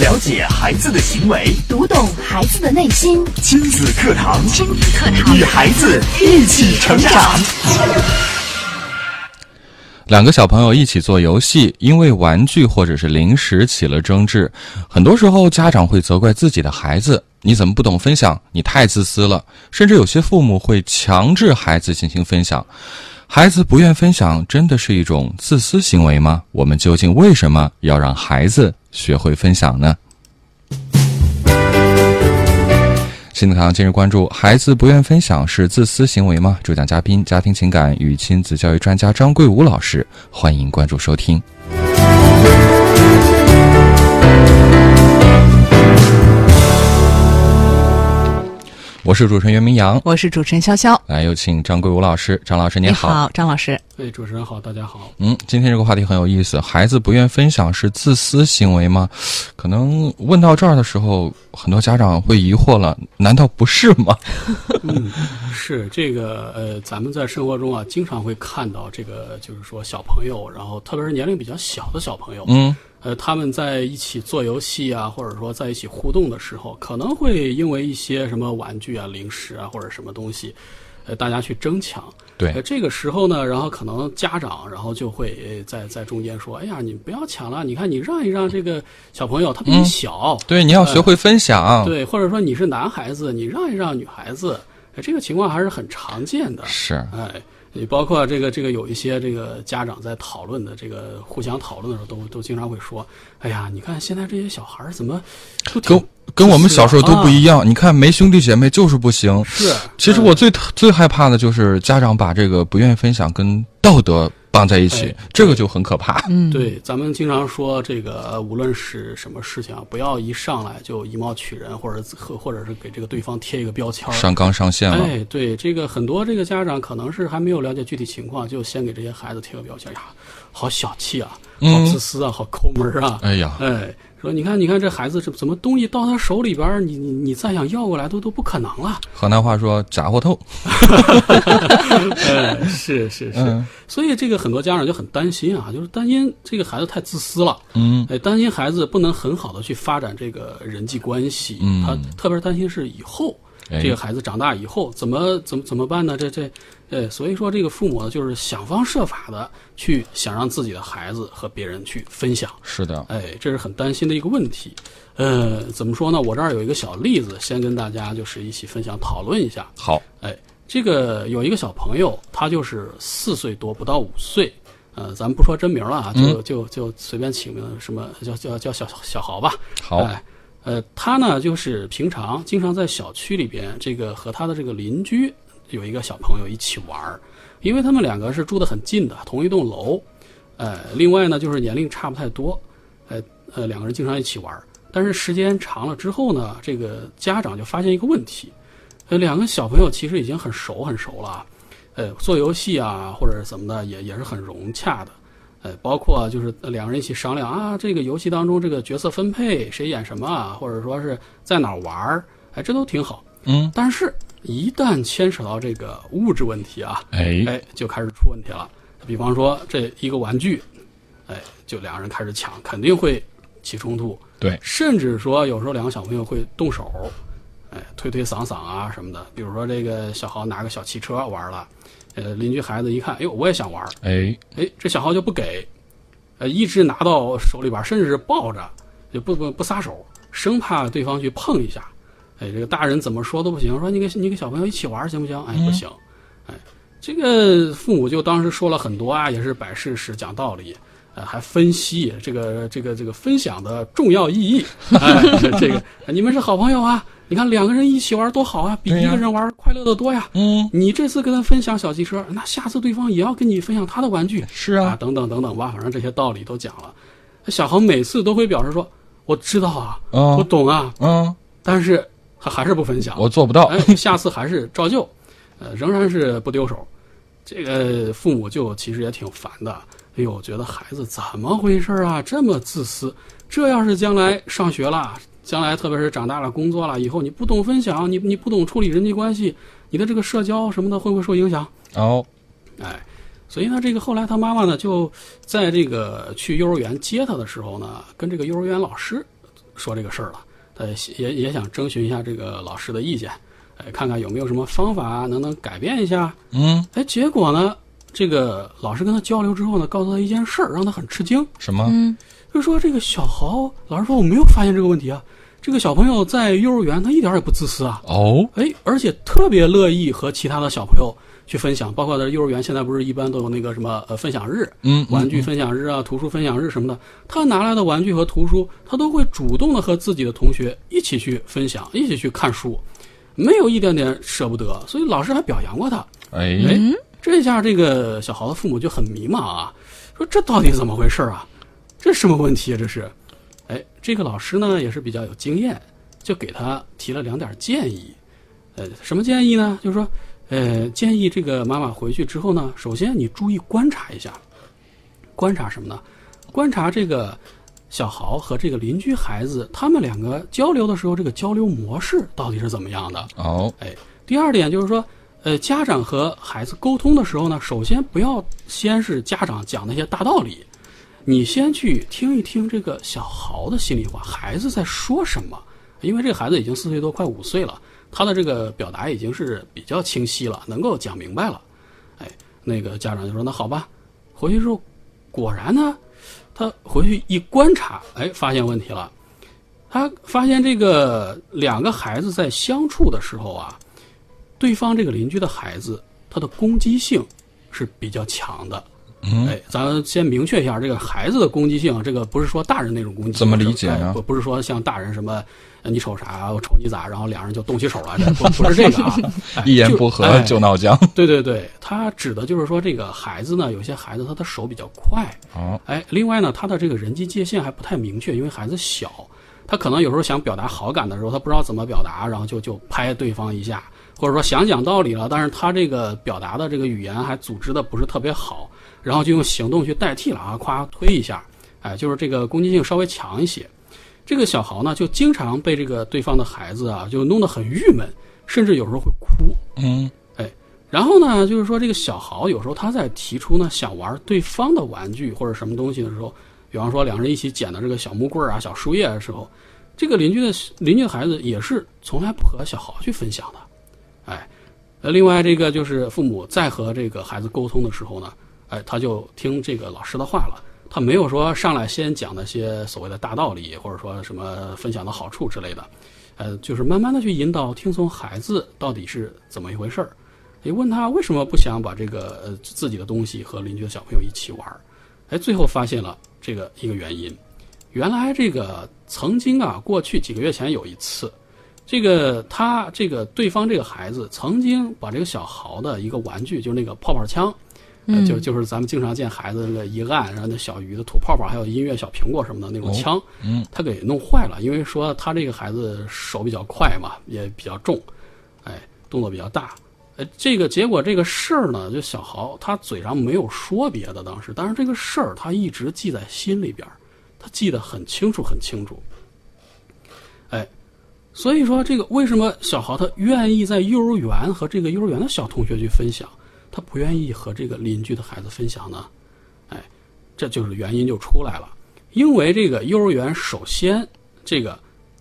了解孩子的行为，读懂孩子的内心。亲子课堂，亲子课堂，与孩子一起成长。两个小朋友一起做游戏，因为玩具或者是零食起了争执。很多时候，家长会责怪自己的孩子：“你怎么不懂分享？你太自私了。”甚至有些父母会强制孩子进行分享。孩子不愿分享，真的是一种自私行为吗？我们究竟为什么要让孩子学会分享呢？新子堂今日关注：孩子不愿分享是自私行为吗？主讲嘉宾：家庭情感与亲子教育专家张桂武老师。欢迎关注收听。我是主持人袁明阳，我是主持人潇潇。来，有请张桂武老师。张老师您好，好，张老师。哎，主持人好，大家好。嗯，今天这个话题很有意思。孩子不愿分享是自私行为吗？可能问到这儿的时候，很多家长会疑惑了，难道不是吗？嗯，是这个呃，咱们在生活中啊，经常会看到这个，就是说小朋友，然后特别是年龄比较小的小朋友，嗯，呃，他们在一起做游戏啊，或者说在一起互动的时候，可能会因为一些什么玩具啊、零食啊或者什么东西，呃，大家去争抢。对呃，这个时候呢，然后可能家长，然后就会呃在在中间说：“哎呀，你不要抢了，你看你让一让这个小朋友，他比你嗯小，对，你要学会分享。对，或者说你是男孩子，你让一让女孩子，哎这个情况还是很常见的。是，哎，你包括这个这个有一些这个家长在讨论的这个互相讨论的时候，都都经常会说：“哎呀，你看现在这些小孩儿怎么都跟跟我们小时候都不一样。样。你看，没兄弟姐妹就是不行。是，其实我最最害怕的就是家长把这个不愿意分享跟道德绑在一起哎，这个就很可怕。嗯，对，咱们经常说这个，呃无论是什么事情啊，不要一上来就以貌取人，或者或或者是给这个对方贴一个标签。上纲上线了，哎，对，这个很多这个家长可能是还没有了解具体情况，就先给这些孩子贴个标签呀，好小气啊，好嗯自私啊，好抠门儿啊。哎呀，哎，说你看，你看这孩子这怎么东西到他手里边，你你你再想要过来都都不可能了。河南话说假货透。哎，是是是，嗯所以这个很多家长就很担心啊，就是担心这个孩子太自私了，嗯，哎，担心孩子不能很好的去发展这个人际关系，嗯他特别是担心是以后。哎这个孩子长大以后怎么怎么怎么办呢？这这，呃，所以说这个父母呢，就是想方设法的去想让自己的孩子和别人去分享，是的，哎，这是很担心的一个问题。呃，怎么说呢？我这儿有一个小例子，先跟大家就是一起分享讨论一下。好，哎，这个有一个小朋友，他就是四岁多，不到五岁。呃，咱们不说真名了啊，就嗯就就随便起名什么叫叫叫小小豪吧。好，哎，呃，他呢就是平常经常在小区里边，这个和他的这个邻居有一个小朋友一起玩儿，因为他们两个是住得很近的，同一栋楼。呃，另外呢，就是年龄差不太多，呃呃，两个人经常一起玩儿。但是时间长了之后呢，这个家长就发现一个问题，呃，两个小朋友其实已经很熟很熟了，呃，做游戏啊或者怎么的也也是很融洽的。呃，包括就是两个人一起商量啊，这个游戏当中这个角色分配谁演什么啊，或者说是在哪玩儿，哎，这都挺好。嗯，但是，一旦牵扯到这个物质问题啊，哎，哎，就开始出问题了。比方说这一个玩具，哎，就两个人开始抢，肯定会起冲突。对，甚至说有时候两个小朋友会动手，哎，推推搡搡啊什么的。比如说这个小豪拿个小汽车玩了，呃，邻居孩子一看，哎呦，我也想玩，哎，哎，这小豪就不给，呃，一直拿到手里边，甚至是抱着，就不不不撒手，生怕对方去碰一下。哎，这个大人怎么说都不行，说你给你给小朋友一起玩行不行？哎，不行。哎，这个父母就当时说了很多啊，也是摆事实、讲道理，呃，还分析这个这个这个分享的重要意义。哎，这个你们是好朋友啊，你看两个人一起玩多好啊，比一个人玩快乐的多呀。嗯，你这次跟他分享小汽车，那下次对方也要跟你分享他的玩具。啊，是啊，等等等等吧，反正这些道理都讲了。小豪每次都会表示说：“我知道啊，我嗯懂啊，嗯，但是他还是不分享。我做不到，哎，下次还是照旧，呃，仍然是不丢手。这个父母就其实也挺烦的。哎呦，觉得孩子怎么回事啊？这么自私。这要是将来上学了，将来特别是长大了工作了以后，你不懂分享，你你不懂处理人际关系，你的这个社交什么的会不会受影响？哦，哎，所以呢，这个后来他妈妈呢，就在这个去幼儿园接他的时候呢，跟这个幼儿园老师说这个事儿了，他也也想征询一下这个老师的意见，哎，看看有没有什么方法能能改变一下。嗯，哎，结果呢，这个老师跟他交流之后呢，告诉他一件事儿，让他很吃惊，什么？嗯就说这个小豪，老师说我没有发现这个问题啊，这个小朋友在幼儿园他一点也不自私啊，哦，哎，而且特别乐意和其他的小朋友去分享，包括在幼儿园现在不是一般都有那个什么呃分享日，嗯，玩具分享日啊、图书分享日什么的，他拿来的玩具和图书，他都会主动的和自己的同学一起去分享，一起去看书，没有一点点舍不得，所以老师还表扬过他。哎，哎，这下这个小豪的父母就很迷茫啊，说这到底怎么回事啊？这什么问题啊？这是？哎，这个老师呢也是比较有经验，就给他提了两点建议。呃，什么建议呢？就是说，呃，建议这个妈妈回去之后呢，首先你注意观察一下，观察什么呢？观察这个小豪和这个邻居孩子他们两个交流的时候，这个交流模式到底是怎么样的？哦，哎，第二点就是说，呃，家长和孩子沟通的时候呢，首先不要先是家长讲那些大道理，你先去听一听这个小豪的心里话，孩子在说什么。因为这个孩子已经四岁多，快五岁了，他的这个表达已经是比较清晰了，能够讲明白了。哎，那个家长就说：“那好吧。”回去之后，果然呢，他回去一观察，哎，发现问题了。他发现这个两个孩子在相处的时候啊，对方这个邻居的孩子，他的攻击性是比较强的。嗯，哎，咱先明确一下，这个孩子的攻击性，这个不是说大人那种攻击，怎么理解呢？哎不不是说像大人什么，呃你瞅啥，我瞅你咋，然后两人就动起手来，这不不是这个啊，哎一言不合哎就闹僵。对对对，他指的就是说这个孩子呢，有些孩子他的手比较快，哦，哎，另外呢，他的这个人际界限还不太明确，因为孩子小，他可能有时候想表达好感的时候，他不知道怎么表达，然后就就拍对方一下，或者说想讲道理了，但是他这个表达的这个语言还组织的不是特别好，然后就用行动去代替了啊，夸推一下，哎，就是这个攻击性稍微强一些。这个小豪呢，就经常被这个对方的孩子啊，就弄得很郁闷，甚至有时候会哭。嗯，哎然后呢，就是说这个小豪有时候他在提出呢想玩对方的玩具或者什么东西的时候，比方说两人一起捡的这个小木棍啊、小树叶的时候，这个邻居的邻居的孩子也是从来不和小豪去分享的，哎，呃，另外这个就是父母在和这个孩子沟通的时候呢，哎，他就听这个老师的话了，他没有说上来先讲那些所谓的大道理，或者说什么分享的好处之类的，呃，就是慢慢的去引导听从孩子到底是怎么一回事儿。也问他为什么不想把这个呃自己的东西和邻居的小朋友一起玩儿，哎，最后发现了这个一个原因，原来这个曾经啊，过去几个月前有一次，这个他这个对方这个孩子曾经把这个小豪的一个玩具，就是那个泡泡枪，呃、就就是咱们经常见孩子那个一按，然后那小鱼的吐泡泡，还有音乐小苹果什么的那种枪，嗯，他给弄坏了，因为说他这个孩子手比较快嘛，也比较重，哎，动作比较大。呃，这个结果这个事儿呢，就小豪他嘴上没有说别的，当时，但是这个事儿他一直记在心里边，他记得很清楚很清楚。哎，所以说这个为什么小豪他愿意在幼儿园和这个幼儿园的小同学去分享，他不愿意和这个邻居的孩子分享呢？哎，这就是原因就出来了，因为这个幼儿园首先这个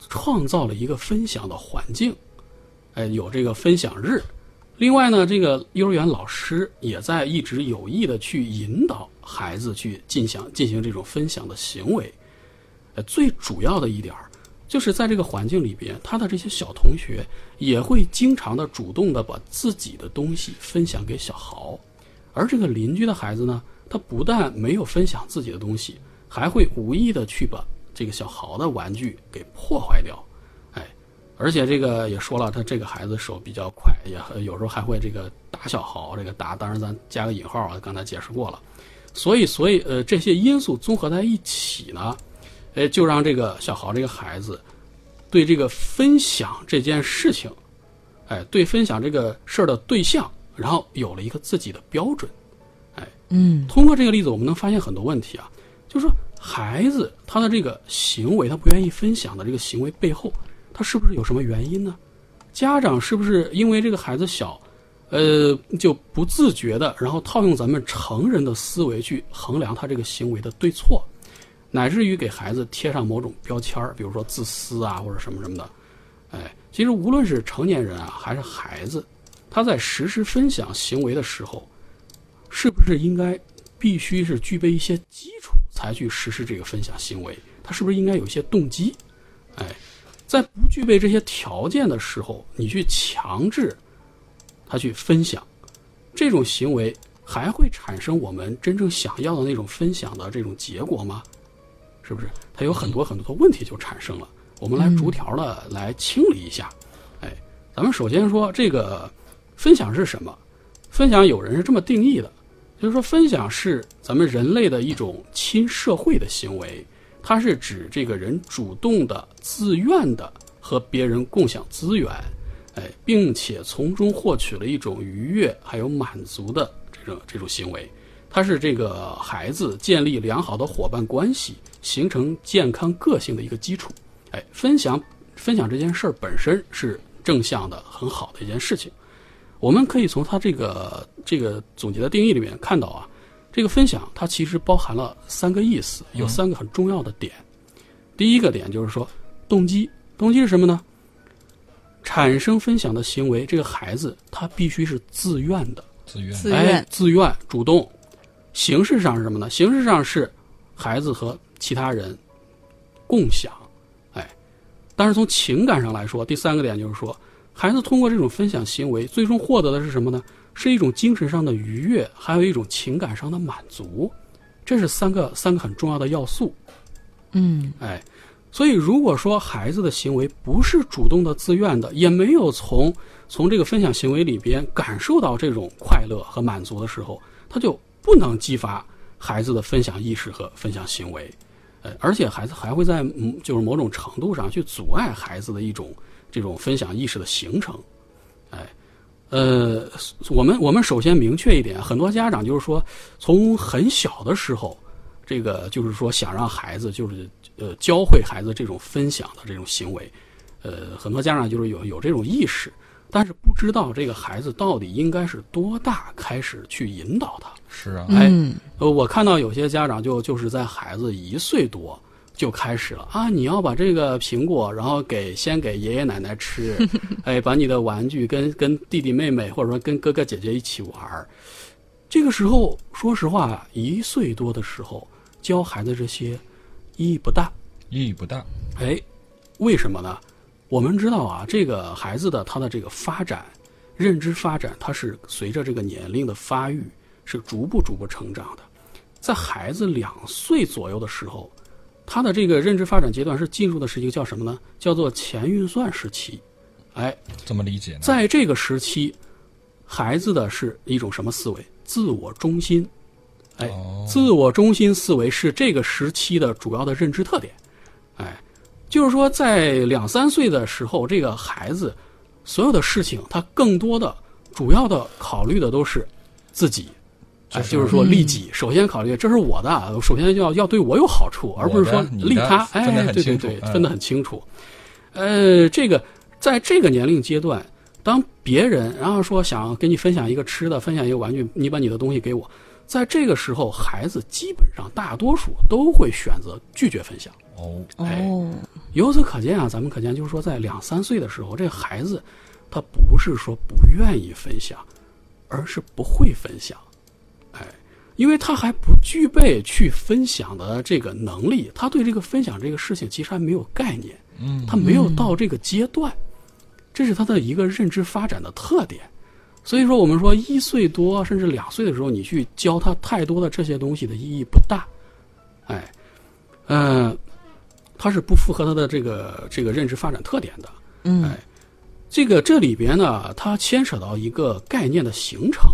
创造了一个分享的环境，哎，有这个分享日。另外呢，这个幼儿园老师也在一直有意的去引导孩子去进行进行这种分享的行为。呃，最主要的一点，就是在这个环境里边，他的这些小同学也会经常的主动的把自己的东西分享给小豪，而这个邻居的孩子呢，他不但没有分享自己的东西，还会无意的去把这个小豪的玩具给破坏掉。哎而且这个也说了，他这个孩子手比较快，也有时候还会这个打小豪，这个打当然咱加个引号啊，刚才解释过了。所以，所以呃这些因素综合在一起呢，哎，就让这个小豪这个孩子对这个分享这件事情，哎，对分享这个事儿的对象，然后有了一个自己的标准。哎嗯通过这个例子，我们能发现很多问题啊，就是说孩子他的这个行为，他不愿意分享的这个行为背后。他是不是有什么原因呢？家长是不是因为这个孩子小，呃，就不自觉的，然后套用咱们成人的思维去衡量他这个行为的对错？乃至于给孩子贴上某种标签儿，比如说自私啊或者什么什么的。哎，其实无论是成年人啊还是孩子，他在实施分享行为的时候，是不是应该必须是具备一些基础才去实施这个分享行为？他是不是应该有一些动机？哎，在不具备这些条件的时候，你去强制他去分享，这种行为还会产生我们真正想要的那种分享的这种结果吗？是不是？它有很多很多的问题就产生了。我们来逐条的来清理一下。哎，咱们首先说这个分享是什么？分享有人是这么定义的，就是说分享是咱们人类的一种亲社会的行为，它是指这个人主动的、自愿的和别人共享资源，哎，并且从中获取了一种愉悦还有满足的这种这种行为。它是这个孩子建立良好的伙伴关系、形成健康个性的一个基础。哎，分享分享这件事儿本身是正向的、很好的一件事情。我们可以从他这个这个总结的定义里面看到啊，这个分享它其实包含了三个意思，有三个很重要的点。第一个点就是说动机，动机是什么呢？产生分享的行为，这个孩子他必须是自愿的，自愿自哎愿，自愿、主动。形式上是什么呢？形式上是孩子和其他人共享，哎，但是从情感上来说，第三个点就是说，孩子通过这种分享行为，最终获得的是什么呢？是一种精神上的愉悦，还有一种情感上的满足，这是三个三个很重要的要素。嗯哎，所以如果说孩子的行为不是主动的、自愿的，也没有从从这个分享行为里边感受到这种快乐和满足的时候，他就不能激发孩子的分享意识和分享行为。而且孩子还会在嗯，就是某种程度上去阻碍孩子的一种这种分享意识的形成。哎，呃，我们我们首先明确一点，很多家长就是说，从很小的时候，这个就是说想让孩子就是呃教会孩子这种分享的这种行为，呃，很多家长就是有有这种意识，但是不知道这个孩子到底应该是多大开始去引导他。是啊，哎嗯呃，我看到有些家长就就是在孩子一岁多就开始了啊，你要把这个苹果，然后给先给爷爷奶奶吃，哎，把你的玩具跟跟弟弟妹妹或者说跟哥哥姐姐一起玩儿。这个时候，说实话，一岁多的时候教孩子这些意义不大。意义不大。哎，为什么呢？我们知道啊，这个孩子的他的这个发展，认知发展，它是随着这个年龄的发育是逐步逐步成长的。在孩子两岁左右的时候，他的这个认知发展阶段是进入的是一个叫什么呢？叫做前运算时期。哎，怎么理解呢？在这个时期，孩子的是一种什么思维？自我中心。哎，哦自我中心思维是这个时期的主要的认知特点。哎，就是说，在两三岁的时候，这个孩子所有的事情，他更多的、主要的考虑的都是自己。哎，就是说利己，首先考虑这是我的，首先要要对我有好处，而不是说利他。哎对对对分得很清楚。呃，这个在这个年龄阶段，当别人然后说想跟你分享一个吃的，分享一个玩具，你把你的东西给我，在这个时候，孩子基本上大多数都会选择拒绝分享。哦，哎哦，由此可见啊，咱们可见就是说，在两三岁的时候，这孩子他不是说不愿意分享，而是不会分享。哎，因为他还不具备去分享的这个能力，他对这个分享这个事情其实还没有概念，嗯，他没有到这个阶段，这是他的一个认知发展的特点。所以说，我们说一岁多甚至两岁的时候，你去教他太多的这些东西的意义不大。哎，嗯、它是不符合他的这个这个认知发展特点的。嗯哎，这个这里边呢，它牵扯到一个概念的形成。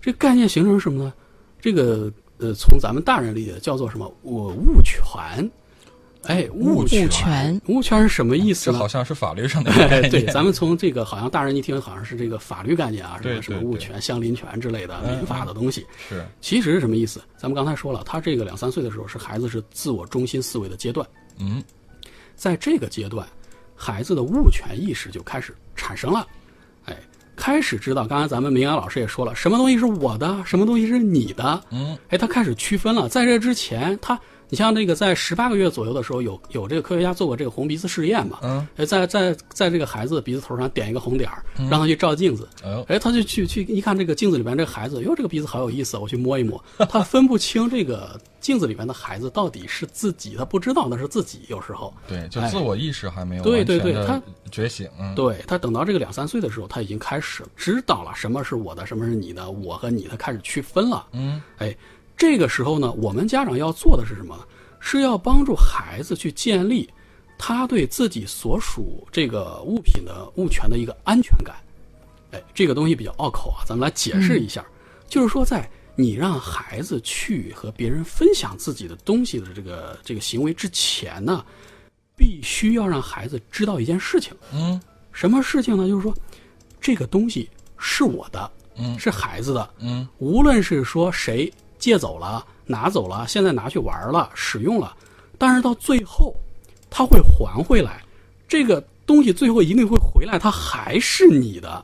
这概念形成是什么呢？这个呃，从咱们大人理解叫做什么？我物权。哎，物权，物权物权是什么意思呢？这好像是法律上的 对，咱们从这个好像大人一听，好像是这个法律概念啊，什么什么物权、相邻权之类的嗯民法的东西。是其实是什么意思？咱们刚才说了，他这个两三岁的时候是孩子是自我中心思维的阶段，嗯，在这个阶段，孩子的物权意识就开始产生了，哎，开始知道，刚才咱们明阳老师也说了，什么东西是我的，什么东西是你的，嗯，哎，他开始区分了。在这之前，他你像那个在十八个月左右的时候，有有这个科学家做过这个红鼻子试验嘛？嗯，哎，在在在这个孩子的鼻子头上点一个红点儿，让他去照镜子。哎呦哎，他就去去一看这个镜子里面这个孩子，哟，这个鼻子好有意思，我去摸一摸。他分不清这个镜子里面的孩子到底是自己，他不知道那是自己。有时候，对，就哎自我意识还没有对对对他觉醒，嗯，对他等到这个两三岁的时候，他已经开始知道了什么是我的，什么是你的，我和你，他开始区分了。嗯，哎，这个时候呢，我们家长要做的是什么呢？是要帮助孩子去建立他对自己所属这个物品的物权的一个安全感。哎，这个东西比较拗口啊，咱们来解释一下。就是说，在你让孩子去和别人分享自己的东西的这个这个行为之前呢，必须要让孩子知道一件事情。嗯，什么事情呢？就是说，这个东西是我的，嗯是孩子的，嗯，无论是说谁借走了、拿走了，现在拿去玩了、使用了，但是到最后，他会还回来，这个东西最后一定会回来，它还是你的。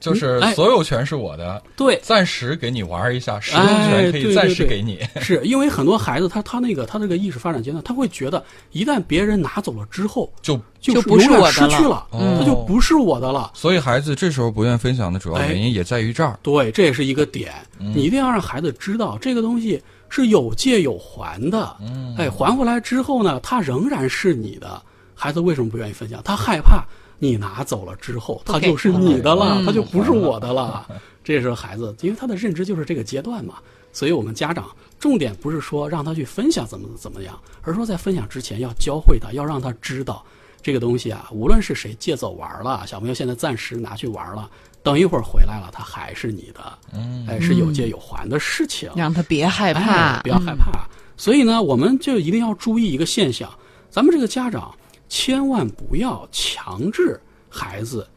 就是哎所有权是我的，对，暂时给你玩一下，使用哎权可以暂对对对时给你。是因为很多孩子他他那个他这个意识发展阶段，他会觉得一旦别人拿走了之后，就就就不是我的了失去了，哦他就不是我的了。所以孩子这时候不愿分享的主要哎原因也在于这儿。对，这也是一个点。嗯你一定要让孩子知道，这个东西是有借有还的。嗯哎，还回来之后呢，他仍然是你的。孩子为什么不愿意分享？他害怕你拿走了之后，它就是你的了，嗯它就不是我的了。这时候孩子，因为他的认知就是这个阶段嘛，所以我们家长重点不是说让他去分享怎么怎么样，而是说在分享之前要教会他，要让他知道这个东西啊，无论是谁借走玩了，小朋友现在暂时拿去玩了，等一会儿回来了，它还是你的。嗯，哎，是有借有还的事情。让他别害怕，哎，不要害怕。所以呢，我们就一定要注意一个现象：咱们这个家长千万不要强制孩子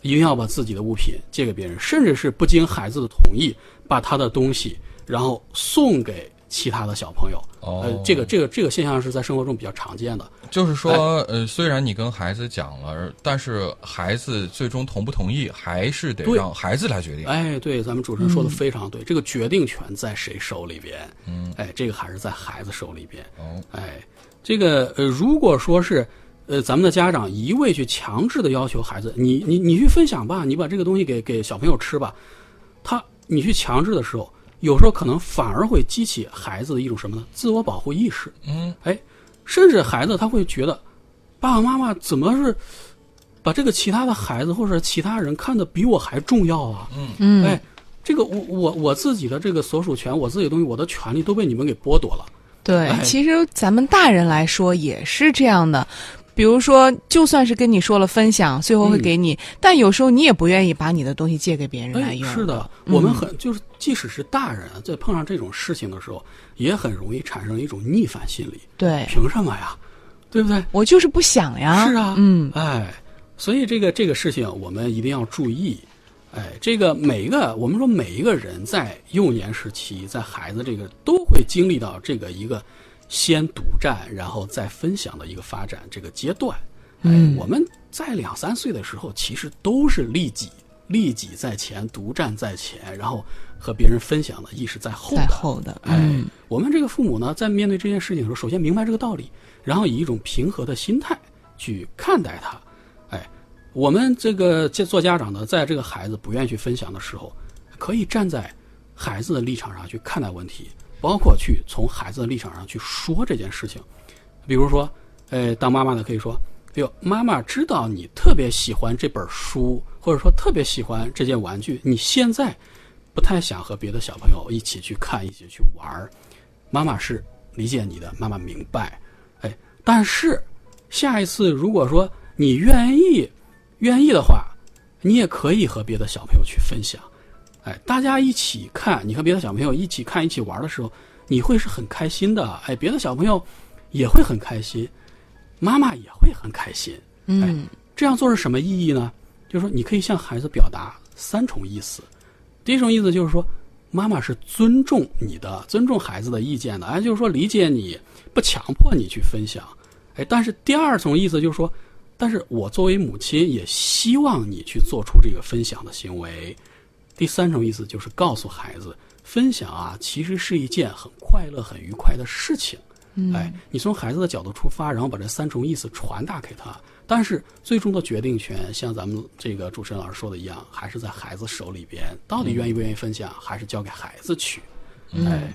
一定要把自己的物品借给别人，甚至是不经孩子的同意把他的东西然后送给其他的小朋友。哦呃，这个这个这个现象是在生活中比较常见的。就是说，呃，虽然你跟孩子讲了，但是孩子最终同不同意，还是得让孩子来决定。哎，对，咱们主持人说的非常对，这个决定权在谁手里边？嗯，哎，这个还是在孩子手里边。哦，哎，这个呃，如果说是呃，咱们的家长一味去强制的要求孩子，你你你去分享吧，你把这个东西给给小朋友吃吧，他你去强制的时候，有时候可能反而会激起孩子的一种什么呢？自我保护意识。嗯，哎，甚至孩子他会觉得，爸爸妈妈怎么是把这个其他的孩子或者其他人看得比我还重要啊？嗯嗯，哎，这个我我我自己的这个所属权，我自己的东西，我的权利都被你们给剥夺了。对哎，其实咱们大人来说也是这样的。比如说，就算是跟你说了分享，最后会给你，但有时候你也不愿意把你的东西借给别人来哎，用。是的，嗯我们很就是，即使是大人啊，在碰上这种事情的时候，也很容易产生一种逆反心理。对，凭什么呀？对不对？我就是不想呀。是啊，嗯，哎，所以这个这个事情我们一定要注意。哎，这个每一个我们说每一个人在幼年时期，在孩子这个都会经历到这个一个先独占，然后再分享的一个发展这个阶段。哎，嗯我们在两三岁的时候，其实都是利己，利己在前，独占在前，然后和别人分享的意识在后的。在后的，哎嗯，，我们这个父母呢，在面对这件事情的时候，首先明白这个道理，然后以一种平和的心态去看待它。哎，我们这个做做家长的，在这个孩子不愿意去分享的时候，可以站在孩子的立场上去看待问题，包括去从孩子的立场上去说这件事情。比如说，呃，当妈妈的可以说：“哎呦，妈妈知道你特别喜欢这本书，或者说特别喜欢这件玩具，你现在不太想和别的小朋友一起去看，一起去玩儿。妈妈是理解你的，妈妈明白。哎，但是下一次如果说你愿意，愿意的话，你也可以和别的小朋友去分享。哎，大家一起看，你和别的小朋友一起看、一起玩的时候，你会是很开心的。哎，别的小朋友也会很开心，妈妈也会很开心。嗯，这样做是什么意义呢？就是说，你可以向孩子表达三重意思。第一种意思就是说，妈妈是尊重你的，尊重孩子的意见的，哎，就是说理解你，不强迫你去分享。哎，但是第二种意思就是说，但是我作为母亲也希望你去做出这个分享的行为。第三种意思就是告诉孩子，分享啊，其实是一件很快乐、很愉快的事情。哎，你从孩子的角度出发，然后把这三重意思传达给他。但是最终的决定权，像咱们这个主持人老师说的一样，还是在孩子手里边。到底愿意不愿意分享，还是交给孩子去。哎，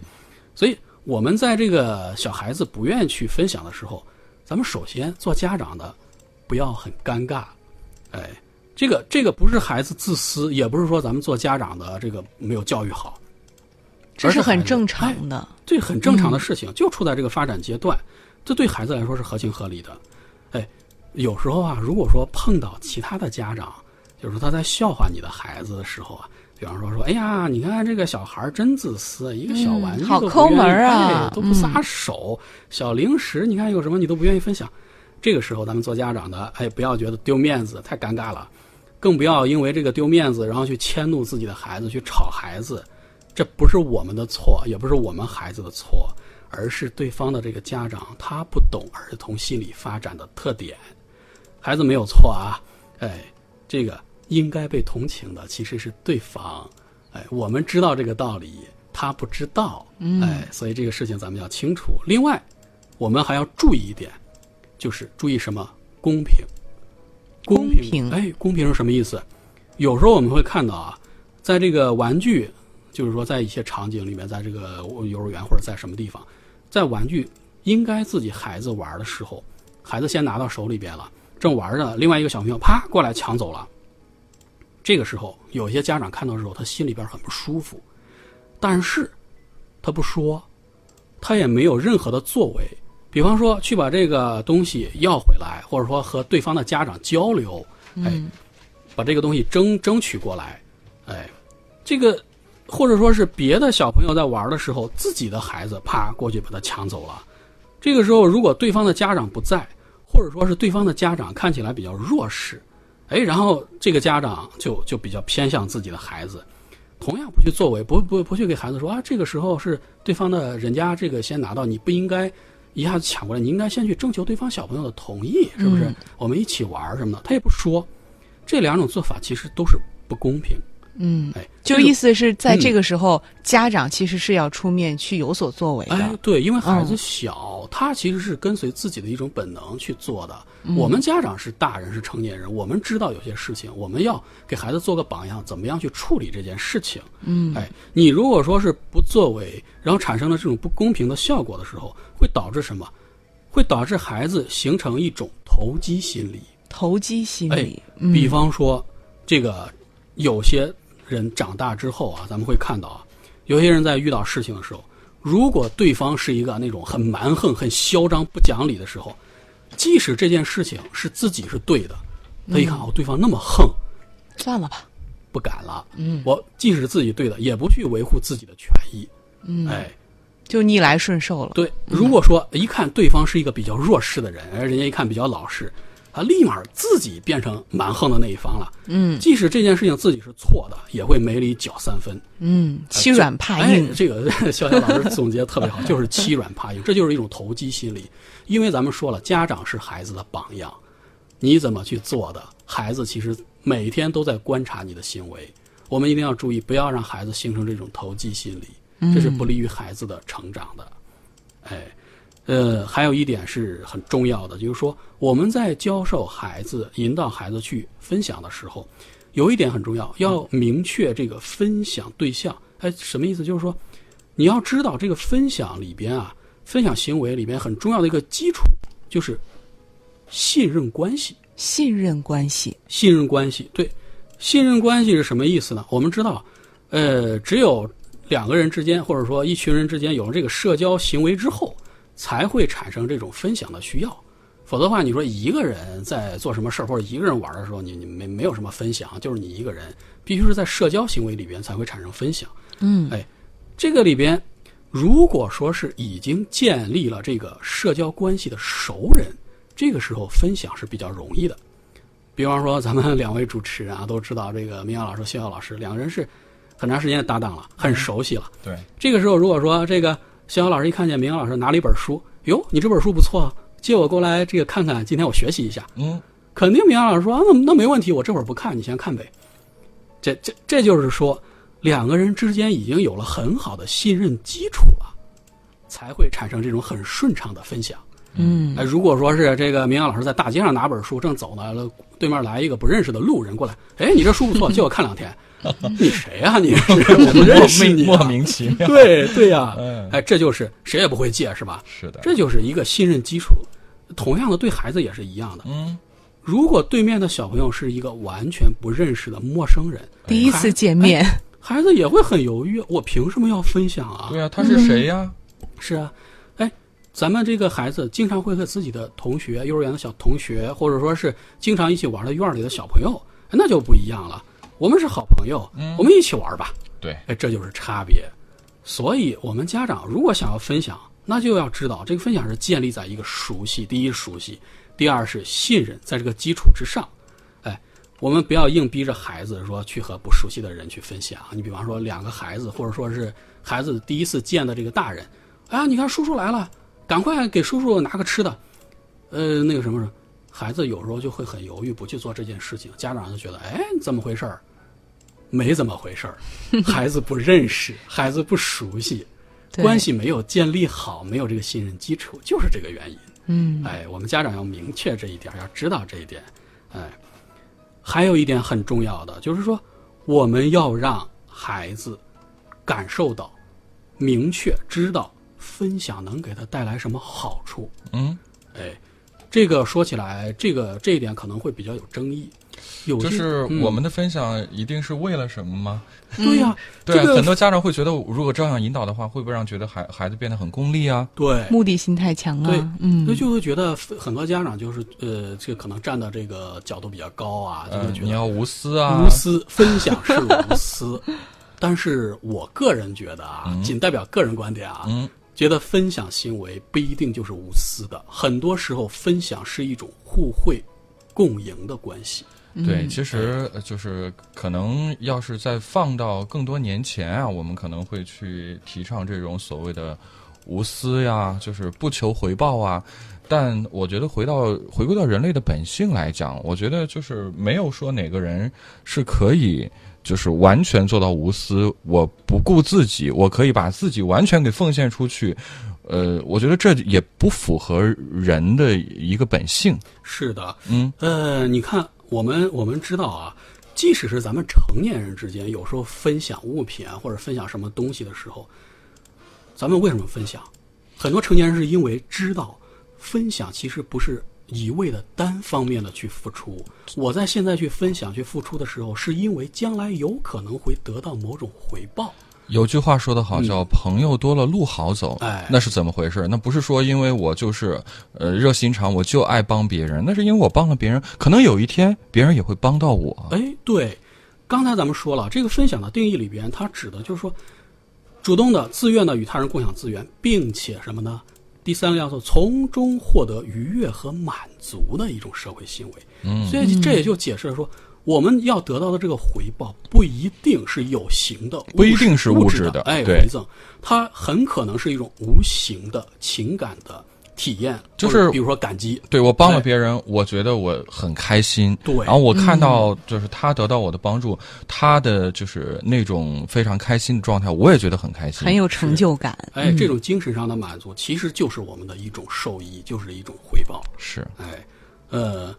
所以我们在这个小孩子不愿意去分享的时候，咱们首先做家长的不要很尴尬。哎，这个这个不是孩子自私，也不是说咱们做家长的这个没有教育好，这是很正常的。对，很正常的事情，就处在这个发展阶段，这对孩子来说是合情合理的。哎，有时候啊，如果说碰到其他的家长，就是说他在笑话你的孩子的时候啊，比方说说，哎呀，你看这个小孩真自私，一个小玩具好都不愿意抠门啊哎都不撒手，小零食你看有什么你都不愿意分享。这个时候，咱们做家长的，哎，不要觉得丢面子，太尴尬了，更不要因为这个丢面子，然后去迁怒自己的孩子，去吵孩子。这不是我们的错，也不是我们孩子的错，而是对方的这个家长他不懂儿童心理发展的特点。孩子没有错啊，哎，这个应该被同情的其实是对方。哎，我们知道这个道理，他不知道，哎，所以这个事情咱们要清楚。另外，我们还要注意一点，就是注意什么？公平。公平哎，公平是什么意思？有时候我们会看到啊，在这个玩具，就是说在一些场景里面，在这个幼儿园或者在什么地方，在玩具应该自己孩子玩的时候，孩子先拿到手里边了，正玩着，另外一个小朋友啪过来抢走了。这个时候，有些家长看到的时候，他心里边很不舒服，但是他不说，他也没有任何的作为。比方说，去把这个东西要回来，或者说和对方的家长交流，哎，把这个东西争争取过来，哎，这个或者说是别的小朋友在玩的时候，自己的孩子啪过去把他抢走了。这个时候，如果对方的家长不在，或者说是对方的家长看起来比较弱势，哎，然后这个家长就就比较偏向自己的孩子，同样不去作为，不不不去给孩子说啊，这个时候是对方的人家这个先拿到，你不应该一下子抢过来，你应该先去征求对方小朋友的同意，是不是？我们一起玩什么的，他也不说，这两种做法其实都是不公平。嗯，哎，就意思是在嗯这个时候，家长其实是要出面去有所作为的。哎，对，因为孩子嗯小，他其实是跟随自己的一种本能去做的。嗯我们家长是大人，是成年人，我们知道有些事情，我们要给孩子做个榜样，怎么样去处理这件事情。嗯，哎，你如果说是不作为，然后产生了这种不公平的效果的时候，会导致什么？会导致孩子形成一种投机心理。投机心哎理，，嗯比方说，这个有些人长大之后啊，咱们会看到啊，有些人在遇到事情的时候，如果对方是一个那种很蛮横、很嚣张、不讲理的时候，即使这件事情是自己是对的，他一看哦，对方那么横，算了吧。不敢了。嗯，我即使自己对的，也不去维护自己的权益。嗯，哎，就逆来顺受了。对，如果说一看对方是一个比较弱势的人，而人家一看比较老实，他立马自己变成蛮横的那一方了。嗯即使这件事情自己是错的，也会没理搅三分。嗯，欺软怕硬哎。这个 肖肖老师总结得特别好，就是欺软怕硬，这就是一种投机心理。因为咱们说了，家长是孩子的榜样，你怎么去做的，孩子其实每天都在观察你的行为。我们一定要注意，不要让孩子形成这种投机心理，这是不利于孩子的成长的。哎，呃，还有一点是很重要的，就是说我们在教授孩子、引导孩子去分享的时候，有一点很重要，要明确这个分享对象。哎，什么意思？就是说，你要知道这个分享里边啊，分享行为里边很重要的一个基础就是信任关系。信任关系，信任关系，对，信任关系是什么意思呢？我们知道，呃，只有两个人之间，或者说一群人之间有了这个社交行为之后，才会产生这种分享的需要。否则的话，你说一个人在做什么事儿或者一个人玩的时候，你你没没有什么分享，就是你一个人，必须是在社交行为里边才会产生分享。嗯，哎，这个里边，如果说是已经建立了这个社交关系的熟人，这个时候分享是比较容易的。比方说，咱们两位主持人啊，都知道这个明阳老师、谢晓老师两个人是很长时间的搭档了，很熟悉了。对，这个时候，如果说这个谢晓老师一看见明阳老师拿了一本书，哟，你这本书不错啊，借我过来这个看看，今天我学习一下。嗯，肯定明阳老师说啊，那那没问题，我这会儿不看，你先看呗。这这这就是说，两个人之间已经有了很好的信任基础了。才会产生这种很顺畅的分享。嗯哎，如果说是这个明阳老师在大街上拿本书正走呢，了对面来一个不认识的路人过来，哎，你这书不错，借我看两天。你谁呀、你 是我不认识你、啊，莫名其妙。对对呀、嗯哎，这就是谁也不会借，是吧？是的，这就是一个信任基础。同样的，对孩子也是一样的。嗯，如果对面的小朋友是一个完全不认识的陌生人，第一次见面，孩子也会很犹豫，我凭什么要分享啊？对啊，他是谁呀？是啊，哎，咱们这个孩子经常会和自己的同学、幼儿园的小同学，或者说是经常一起玩的院里的小朋友，哎那就不一样了。我们是好朋友，我们一起玩吧。对，哎，这就是差别。所以，我们家长如果想要分享，那就要知道这个分享是建立在一个熟悉，第一熟悉，第二是信任，在这个基础之上。哎，我们不要硬逼着孩子说去和不熟悉的人去分享。你比方说两个孩子，或者说是孩子第一次见的这个大人，哎呀，你看叔叔来了，赶快给叔叔拿个吃的。呃，那个什么什么，孩子有时候就会很犹豫，不去做这件事情。家长就觉得，哎，怎么回事儿？没怎么回事儿，孩子不认识，孩子不熟悉，关系没有建立好，没有这个信任基础，就是这个原因。嗯哎，我们家长要明确这一点，要知道这一点。哎，还有一点很重要的就是说，我们要让孩子感受到、明确知道分享能给他带来什么好处。嗯，哎，这个说起来，这个这一点可能会比较有争议。有就是嗯我们的分享一定是为了什么吗？对呀、对，这个很多家长会觉得，如果这样引导的话，会不会让觉得孩孩子变得很功利啊？对目的性太强对啊，嗯所以就会觉得很多家长就是呃，这个可能站的这个角度比较高啊，就会嗯，觉得你要无私啊，无私分享是无私。但是我个人觉得啊，仅代表个人观点啊，嗯觉得分享行为不一定就是无私的，很多时候分享是一种互惠共赢的关系。对，其实呃就是可能要是再放到更多年前啊，我们可能会去提倡这种所谓的无私呀，就是不求回报啊。但我觉得回到回归到人类的本性来讲，我觉得就是没有说哪个人是可以就是完全做到无私，我不顾自己，我可以把自己完全给奉献出去。呃，我觉得这也不符合人的一个本性。是的，嗯，呃，你看，我们我们知道啊，即使是咱们成年人之间，有时候分享物品啊，或者分享什么东西的时候，咱们为什么分享？很多成年人是因为知道分享其实不是一味的单方面的去付出。我在现在去分享、去付出的时候，是因为将来有可能会得到某种回报。有句话说得好，叫“朋友多了路好走”，嗯哎那是怎么回事？那不是说因为我就是呃热心肠，我就爱帮别人，那是因为我帮了别人，可能有一天别人也会帮到我。哎，对，刚才咱们说了，这个分享的定义里边，它指的就是说，主动的、自愿的与他人共享资源，并且什么呢？第三个要素，从中获得愉悦和满足的一种社会行为。嗯，所以这也就解释了说，我们要得到的这个回报不一定是有形的，不一定是物物质的的，哎，对回赠，它很可能是一种无形的情感的体验，就是比如说感激，对我帮了哎别人，我觉得我很开心。对然后我看到就是他得到我的帮助，他的就是那种非常开心的状态，我也觉得很开心。很有成就感。哎，这种精神上的满足，其实就是我们的一种受益，就是一种回报。是，哎，呃，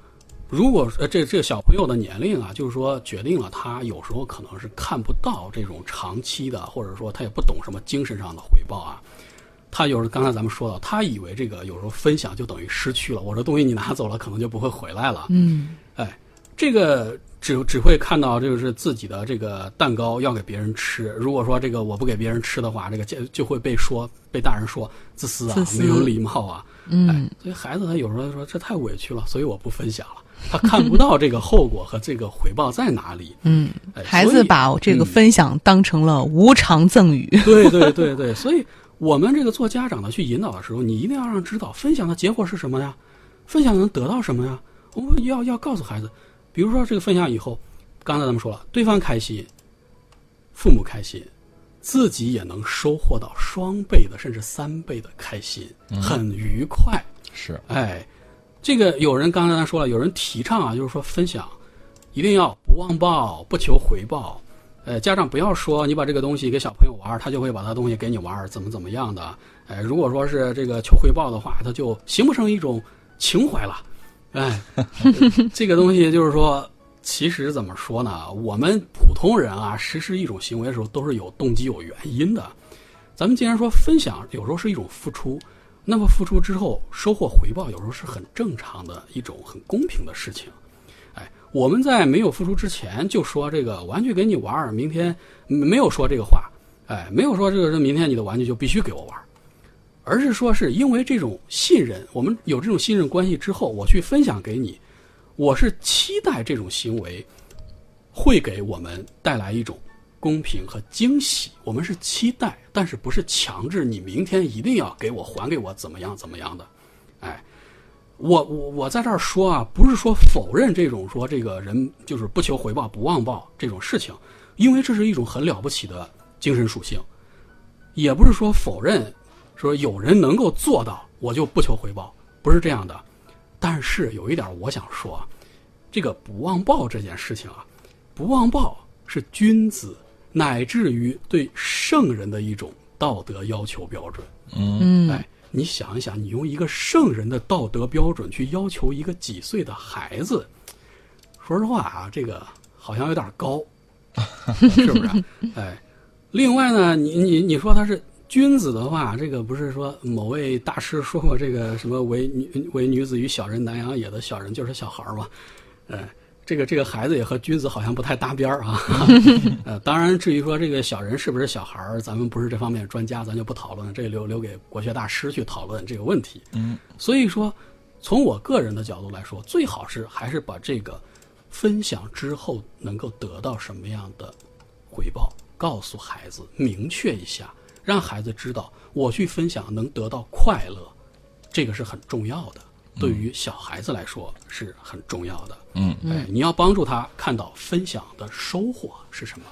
如果呃这这个小朋友的年龄啊，就是说决定了他有时候可能是看不到这种长期的，或者说他也不懂什么精神上的回报啊。他有时候刚才咱们说到，他以为这个有时候分享就等于失去了，我这东西你拿走了，可能就不会回来了。嗯，哎，这个只只会看到就是自己的这个蛋糕要给别人吃。如果说这个我不给别人吃的话，这个就就会被说被大人说自私啊，私没有礼貌啊。嗯哎，所以孩子他有时候说这太委屈了，所以我不分享了。他看不到这个后果和这个回报在哪里。嗯哎，孩子把这个嗯分享当成了无偿赠与。对对对对，所以我们这个做家长的去引导的时候，你一定要让知道分享的结果是什么呀？分享能得到什么呀？我们要要告诉孩子，比如说这个分享以后，刚才咱们说了，对方开心，父母开心，自己也能收获到双倍的甚至三倍的开心，很愉快。是，哎，这个有人刚才咱说了，有人提倡啊，就是说分享一定要不忘报，不求回报。呃，家长不要说你把这个东西给小朋友玩，他就会把他东西给你玩，怎么怎么样的。哎，如果说是这个求回报的话，他就形不成一种情怀了。哎，这个东西就是说，其实怎么说呢？我们普通人啊，实施一种行为的时候都是有动机、有原因的。咱们既然说分享有时候是一种付出，那么付出之后收获回报，有时候是很正常的一种很公平的事情。我们在没有付出之前就说这个玩具给你玩儿，明天没有说这个话，哎，没有说这个是明天你的玩具就必须给我玩儿。而是说，是因为这种信任，我们有这种信任关系之后，我去分享给你，我是期待这种行为会给我们带来一种公平和惊喜。我们是期待，但是不是强制你明天一定要给我还给我怎么样怎么样的？哎，我我我在这儿说啊，不是说否认这种说这个人就是不求回报不忘报这种事情，因为这是一种很了不起的精神属性，也不是说否认。说有人能够做到，我就不求回报，不是这样的。但是有一点我想说，这个不忘报这件事情啊，不忘报是君子乃至于对圣人的一种道德要求标准。嗯，哎，你想一想，你用一个圣人的道德标准去要求一个几岁的孩子，说实话啊，这个好像有点高，是不是？哎，另外呢，你你你说他是。君子的话，这个不是说某位大师说过这个什么“为女为女子与小人难养也”的小人就是小孩儿嘛？呃，这个这个孩子也和君子好像不太搭边儿啊。呃，当然，至于说这个小人是不是小孩儿，咱们不是这方面专家，咱就不讨论，这留留给国学大师去讨论这个问题。嗯，所以说，从我个人的角度来说，最好是还是把这个分享之后能够得到什么样的回报，告诉孩子，明确一下。让孩子知道，我去分享能得到快乐，这个是很重要的。对于小孩子来说是很重要的。嗯，哎，你要帮助他看到分享的收获是什么。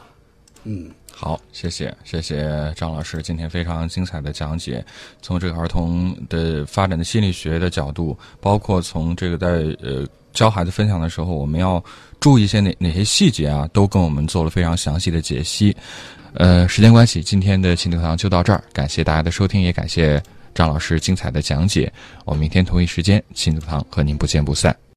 嗯，好，谢谢，谢谢张老师今天非常精彩的讲解。从这个儿童的发展的心理学的角度，包括从这个在呃教孩子分享的时候，我们要注意一些哪哪些细节啊，都跟我们做了非常详细的解析。呃，时间关系，今天的亲子堂就到这儿。感谢大家的收听，也感谢张老师精彩的讲解。我们明天同一时间亲子堂和您不见不散。